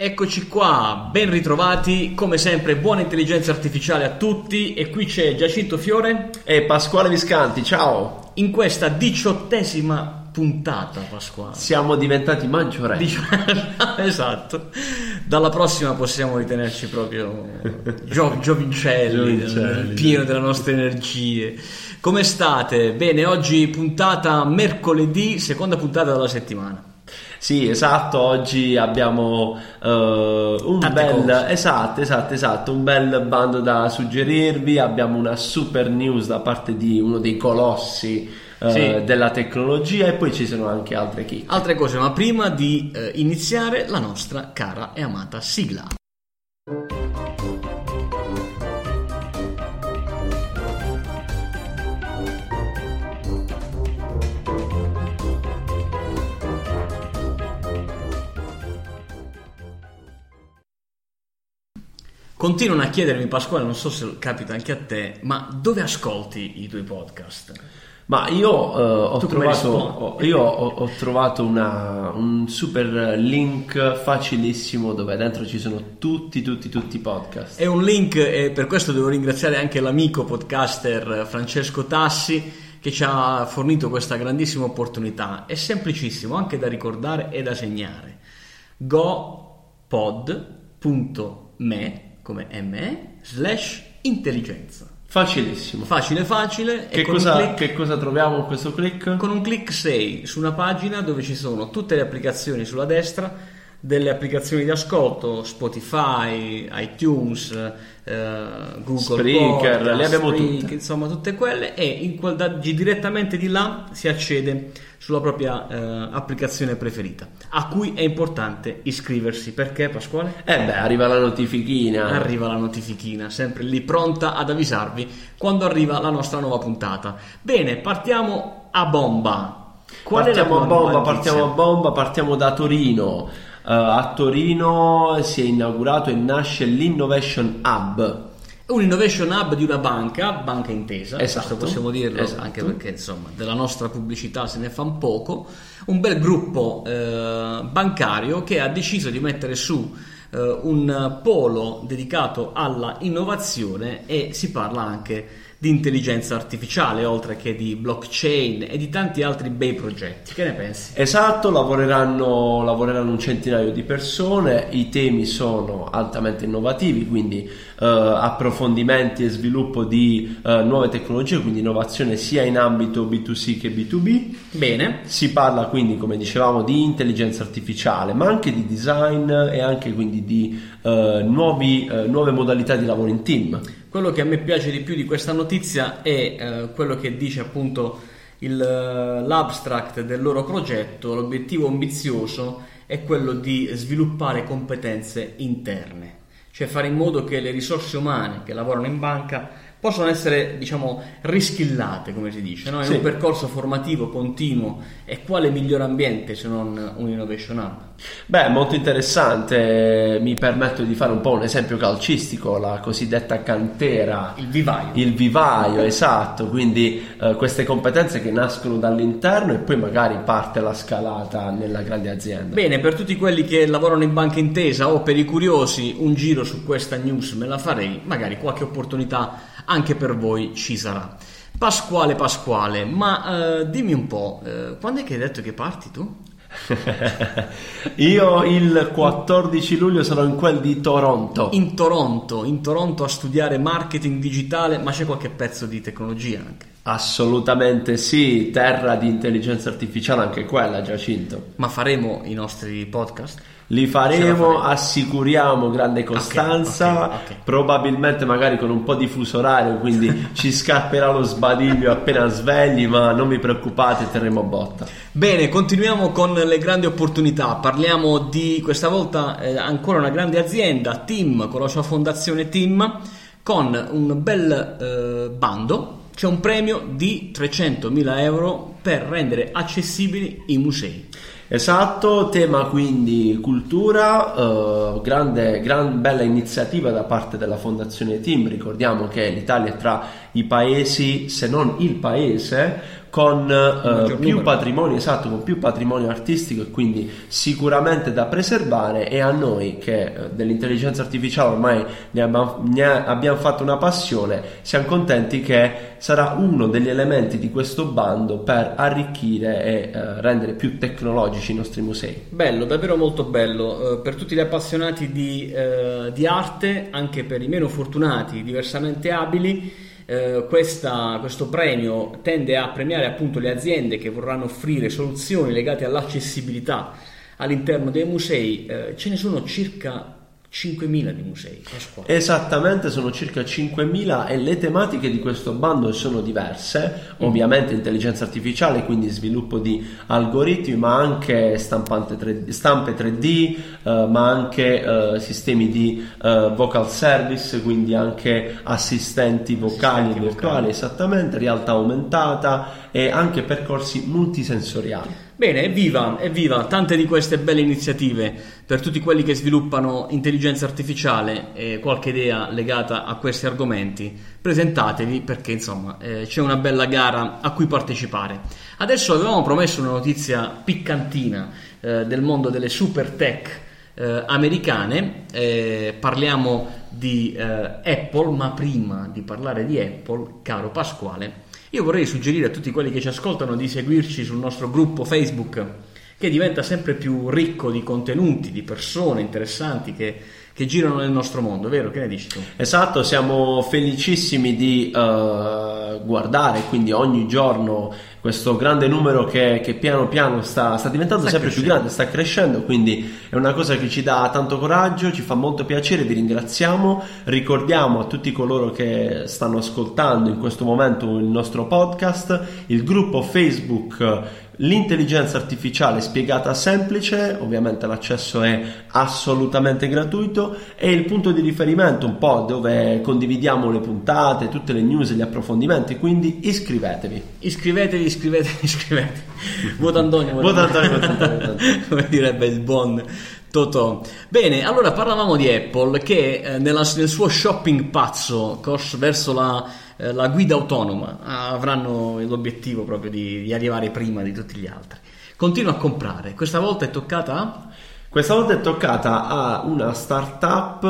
Eccoci qua, ben ritrovati, come sempre buona intelligenza artificiale a tutti e qui c'è Giacinto Fiore e Pasquale Viscanti, ciao! In questa diciottesima puntata, Pasquale. Siamo diventati maggiorenni. Dici- esatto, dalla prossima possiamo ritenerci proprio gio- giovincelli, Giovincelli. pieno delle nostre energie. Come state? Bene, oggi puntata mercoledì, seconda puntata della settimana. Sì, esatto, oggi abbiamo eh, un Tante bel cose. esatto, esatto, esatto, un bel bando da suggerirvi, abbiamo una super news da parte di uno dei colossi eh, Sì. della tecnologia e poi ci sono anche altre chicche. Altre cose, ma prima di eh, iniziare la nostra cara e amata sigla. Continuano a chiedermi, Pasquale, non so se capita anche a te, ma dove ascolti i tuoi podcast? Ma io eh, ho, trovato, ho- io ho, ho trovato una- un super link facilissimo dove dentro ci sono tutti, tutti, tutti i podcast. È un link e per questo devo ringraziare anche l'amico podcaster Francesco Tassi che ci ha fornito questa grandissima opportunità. È semplicissimo anche da ricordare e da segnare. gopod.me come me slash intelligenza. Facilissimo. Facile facile e Che con cosa, click- che cosa troviamo in questo click? con un clic sei su una pagina dove ci sono tutte le applicazioni sulla destra, delle applicazioni di ascolto, Spotify, iTunes, eh, Google Spreaker, Podcast, le abbiamo Spreaker, tutte. insomma tutte quelle e in quel da- di- direttamente di là si accede sulla propria eh, applicazione preferita, a cui è importante iscriversi. Perché Pasquale? Eh beh, arriva la notifichina. Arriva la notifichina, sempre lì pronta ad avvisarvi quando arriva la nostra nuova puntata. Bene, partiamo a bomba. Qual partiamo a la bomba, notizia? partiamo a bomba, partiamo da Torino. Eh, a Torino si è inaugurato e nasce l'Innovation Hub. Un innovation hub di una banca, banca intesa, Esatto, possiamo dirlo, esatto. anche perché insomma della nostra pubblicità se ne fa un poco, un bel gruppo eh, bancario che ha deciso di mettere su eh, un polo dedicato alla innovazione e si parla anche di intelligenza artificiale, oltre che di blockchain e di tanti altri bei progetti. Che ne pensi? Esatto, lavoreranno, lavoreranno un centinaio di persone, i temi sono altamente innovativi, quindi eh, approfondimenti e sviluppo di eh, nuove tecnologie, quindi innovazione sia in ambito B2C che B2B. Bene, Si parla quindi, come dicevamo, di intelligenza artificiale, ma anche di design e anche quindi di eh, nuovi, eh, nuove modalità di lavoro in team. Quello che a me piace di più di questa notizia è eh, quello che dice appunto il, eh, l'abstract del loro progetto, l'obiettivo ambizioso è quello di sviluppare competenze interne, cioè fare in modo che le risorse umane che lavorano in banca possano essere, diciamo, riskillate, come si dice, no? in Sì. un percorso formativo continuo e quale migliore ambiente se non un innovation hub? Beh, molto interessante, mi permetto di fare un po' un esempio calcistico, la cosiddetta cantera. Il vivaio. Il vivaio, esatto, quindi eh, queste competenze che nascono dall'interno e poi magari parte la scalata nella grande azienda. Bene, per tutti quelli che lavorano in banca intesa o per i curiosi, un giro su questa news me la farei, magari qualche opportunità anche per voi ci sarà. Pasquale Pasquale, ma eh, dimmi un po', eh, quando è che hai detto che parti tu? Io il 14 luglio sarò in quel di Toronto. In Toronto, in Toronto a studiare marketing digitale, ma c'è qualche pezzo di tecnologia anche. Assolutamente sì, terra di intelligenza artificiale anche quella, Giacinto. Ma faremo i nostri podcast? Li faremo, faremo. assicuriamo grande costanza, ok, ok. probabilmente magari con un po' di fuso orario, quindi ci scapperà lo sbadiglio appena svegli, ma non vi preoccupate, terremo botta. Bene, continuiamo con le grandi opportunità. Parliamo di questa volta eh, ancora una grande azienda, Team, con la sua fondazione Team, con un bel eh, bando. C'è un premio di 300.000 euro per rendere accessibili i musei. Esatto, tema quindi cultura, eh, grande, gran bella iniziativa da parte della Fondazione Team. Ricordiamo che l'Italia è tra i paesi, se non il paese, con uh, più patrimonio, esatto, con più patrimonio artistico e quindi sicuramente da preservare. E a noi che uh, dell'intelligenza artificiale ormai ne abbiamo, ne abbiamo fatto una passione, siamo contenti che sarà uno degli elementi di questo bando per arricchire e uh, rendere più tecnologici i nostri musei. Bello, davvero molto bello, per tutti gli appassionati di, di arte, anche per i meno fortunati, diversamente abili eh, questa, questo premio tende a premiare appunto le aziende che vorranno offrire soluzioni legate all'accessibilità all'interno dei musei. Eh, ce ne sono circa 5.000 di musei. Esattamente, sono circa 5.000 e le tematiche di questo bando sono diverse, mm. ovviamente intelligenza artificiale, quindi sviluppo di algoritmi, ma anche 3D, stampe 3D, eh, ma anche eh, sistemi di eh, vocal service, quindi anche assistenti vocali assistenti virtuali, vocali. esattamente, realtà aumentata e anche percorsi multisensoriali. Bene, evviva, evviva, tante di queste belle iniziative per tutti quelli che sviluppano intelligenza artificiale e qualche idea legata a questi argomenti. Presentatevi perché insomma eh, c'è una bella gara a cui partecipare. Adesso avevamo promesso una notizia piccantina eh, del mondo delle super tech eh, americane, eh, parliamo di eh, Apple, ma prima di parlare di Apple, caro Pasquale, io vorrei suggerire a tutti quelli che ci ascoltano di seguirci sul nostro gruppo Facebook che diventa sempre più ricco di contenuti, di persone interessanti che, che girano nel nostro mondo, vero? Che ne dici tu? Esatto, siamo felicissimi di uh, guardare quindi ogni giorno questo grande numero che, che piano piano sta, sta diventando sta sempre più grande, sta crescendo, quindi è una cosa che ci dà tanto coraggio, ci fa molto piacere, vi ringraziamo, ricordiamo a tutti coloro che stanno ascoltando in questo momento il nostro podcast, il gruppo Facebook L'intelligenza artificiale spiegata semplice, ovviamente l'accesso è assolutamente gratuito, è il punto di riferimento un po' dove condividiamo le puntate, tutte le news e gli approfondimenti, quindi iscrivetevi. Iscrivetevi, iscrivetevi, iscrivetevi. Voto Antonio. Voto Antonio, voto Antonio. Come direbbe il buon Totò. Bene, allora parlavamo di Apple che eh, nella, nel suo shopping pazzo verso la eh, la guida autonoma, avranno l'obiettivo proprio di, di, arrivare prima di tutti gli altri. Continua a comprare, questa volta è toccata a... Questa volta è toccata a una startup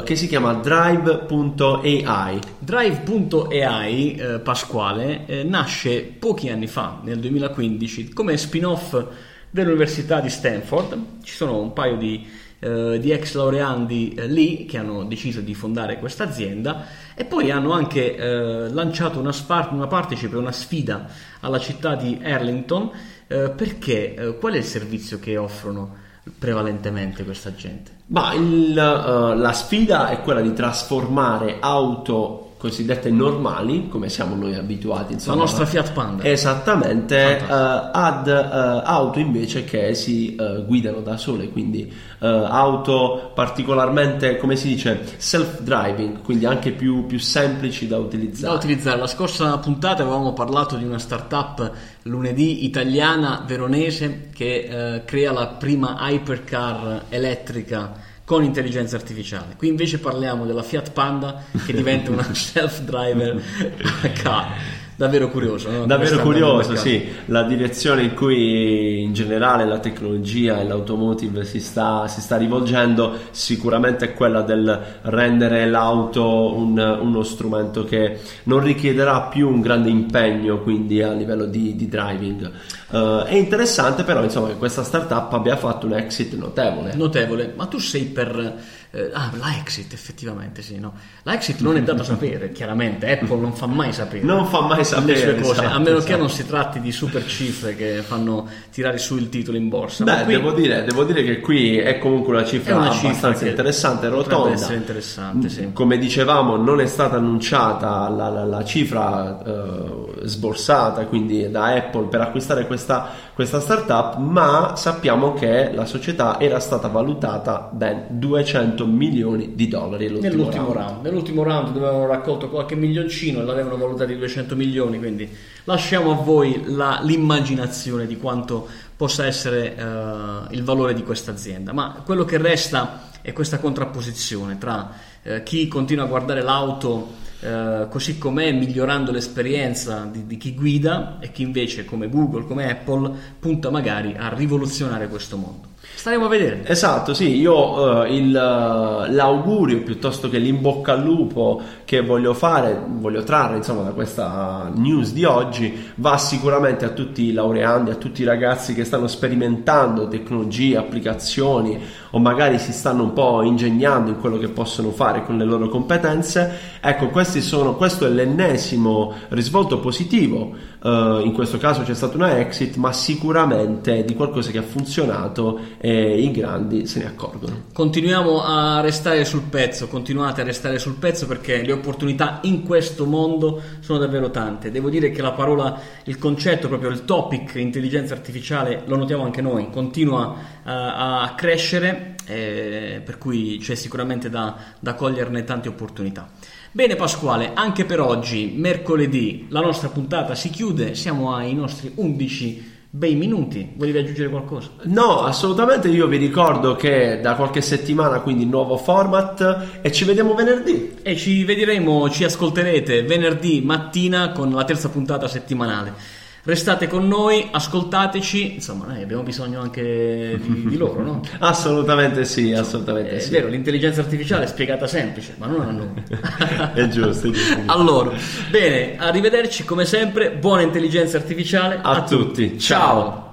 eh, che si chiama Drive.ai. Drive.ai, eh, Pasquale, eh, nasce pochi anni fa, nel 2015, come spin-off dell'Università di Stanford. Ci sono un paio di eh, di ex laureandi eh, lì che hanno deciso di fondare questa azienda e poi hanno anche eh, lanciato una, spar- una partecipe, una sfida alla città di Arlington eh, perché eh, qual è il servizio che offrono prevalentemente questa gente? Ma il, la sfida è quella di trasformare auto cosiddette normali, come siamo noi abituati. Insomma, la nostra Fiat Panda. Esattamente, uh, ad uh, auto invece che si uh, guidano da sole, quindi auto particolarmente, come si dice, self-driving, quindi anche più, più, semplici da utilizzare. Da utilizzare. La scorsa puntata avevamo parlato di una startup lunedì italiana veronese che crea la prima hypercar elettrica con intelligenza artificiale. Qui invece parliamo della Fiat Panda che diventa una self-driver car davvero curioso. No? Davvero curioso, sì. La direzione in cui in generale la tecnologia e l'automotive si sta, si sta rivolgendo sicuramente è quella del rendere l'auto un, uno strumento che non richiederà più un grande impegno quindi a livello di, di driving. Uh, è interessante però insomma che questa startup abbia fatto un exit notevole. Notevole, ma tu sei per eh, ah, la exit effettivamente sì, no. La exit non è dato sapere, chiaramente, Apple non fa mai sapere. Non fa mai sapere le sue cose, esatto, a meno esatto. che non si tratti di super cifre che fanno tirare su il titolo in borsa. Beh, qui... devo, dire, devo, dire, che qui è comunque una cifra una abbastanza cifra interessante, rotonda. essere interessante, sì. Come dicevamo, non è stata annunciata la, la, la cifra uh, sborsata, quindi da Apple per acquistare questa, questa startup, ma sappiamo che la società era stata valutata ben 200 100 milioni di dollari nell'ultimo round. round. Nell'ultimo round dove avevano raccolto qualche milioncino e l'avevano valutato di 200 milioni, quindi lasciamo a voi la, l'immaginazione di quanto possa essere uh, il valore di questa azienda. Ma quello che resta è questa contrapposizione tra uh, chi continua a guardare l'auto eh, così com'è, migliorando l'esperienza di, di, chi guida e chi invece, come Google, come Apple, punta magari a rivoluzionare questo mondo. Staremo a vedere. Esatto, sì, io uh, il, uh, l'augurio piuttosto che l'imbocca al lupo che voglio fare, voglio trarre insomma da questa news di oggi, va sicuramente a tutti i laureandi, a tutti i ragazzi che stanno sperimentando tecnologie, applicazioni o magari si stanno un po' ingegnando in quello che possono fare con le loro competenze. Ecco, sono, questo è l'ennesimo risvolto positivo, uh, in questo caso c'è stata una exit, ma sicuramente di qualcosa che ha funzionato e i grandi se ne accorgono. Continuiamo a restare sul pezzo, continuate a restare sul pezzo perché le opportunità in questo mondo sono davvero tante. Devo dire che la parola, il concetto, proprio il topic intelligenza artificiale, lo notiamo anche noi, continua uh, a crescere, eh, per cui c'è sicuramente da, da coglierne tante opportunità. Bene Pasquale, anche per oggi, mercoledì, la nostra puntata si chiude, siamo ai nostri 11 bei minuti. Volevi aggiungere qualcosa? No, assolutamente. Io vi ricordo che da qualche settimana, quindi nuovo format, e ci vediamo venerdì. E ci vedremo, ci ascolterete venerdì mattina con la terza puntata settimanale. Restate con noi, ascoltateci, insomma, noi abbiamo bisogno anche di, di loro, no? assolutamente sì, assolutamente è sì. vero, l'intelligenza artificiale è spiegata semplice, ma non a noi. è giusto, è giusto. Allora, bene, arrivederci come sempre, buona intelligenza artificiale a, a tutti. tutti. Ciao.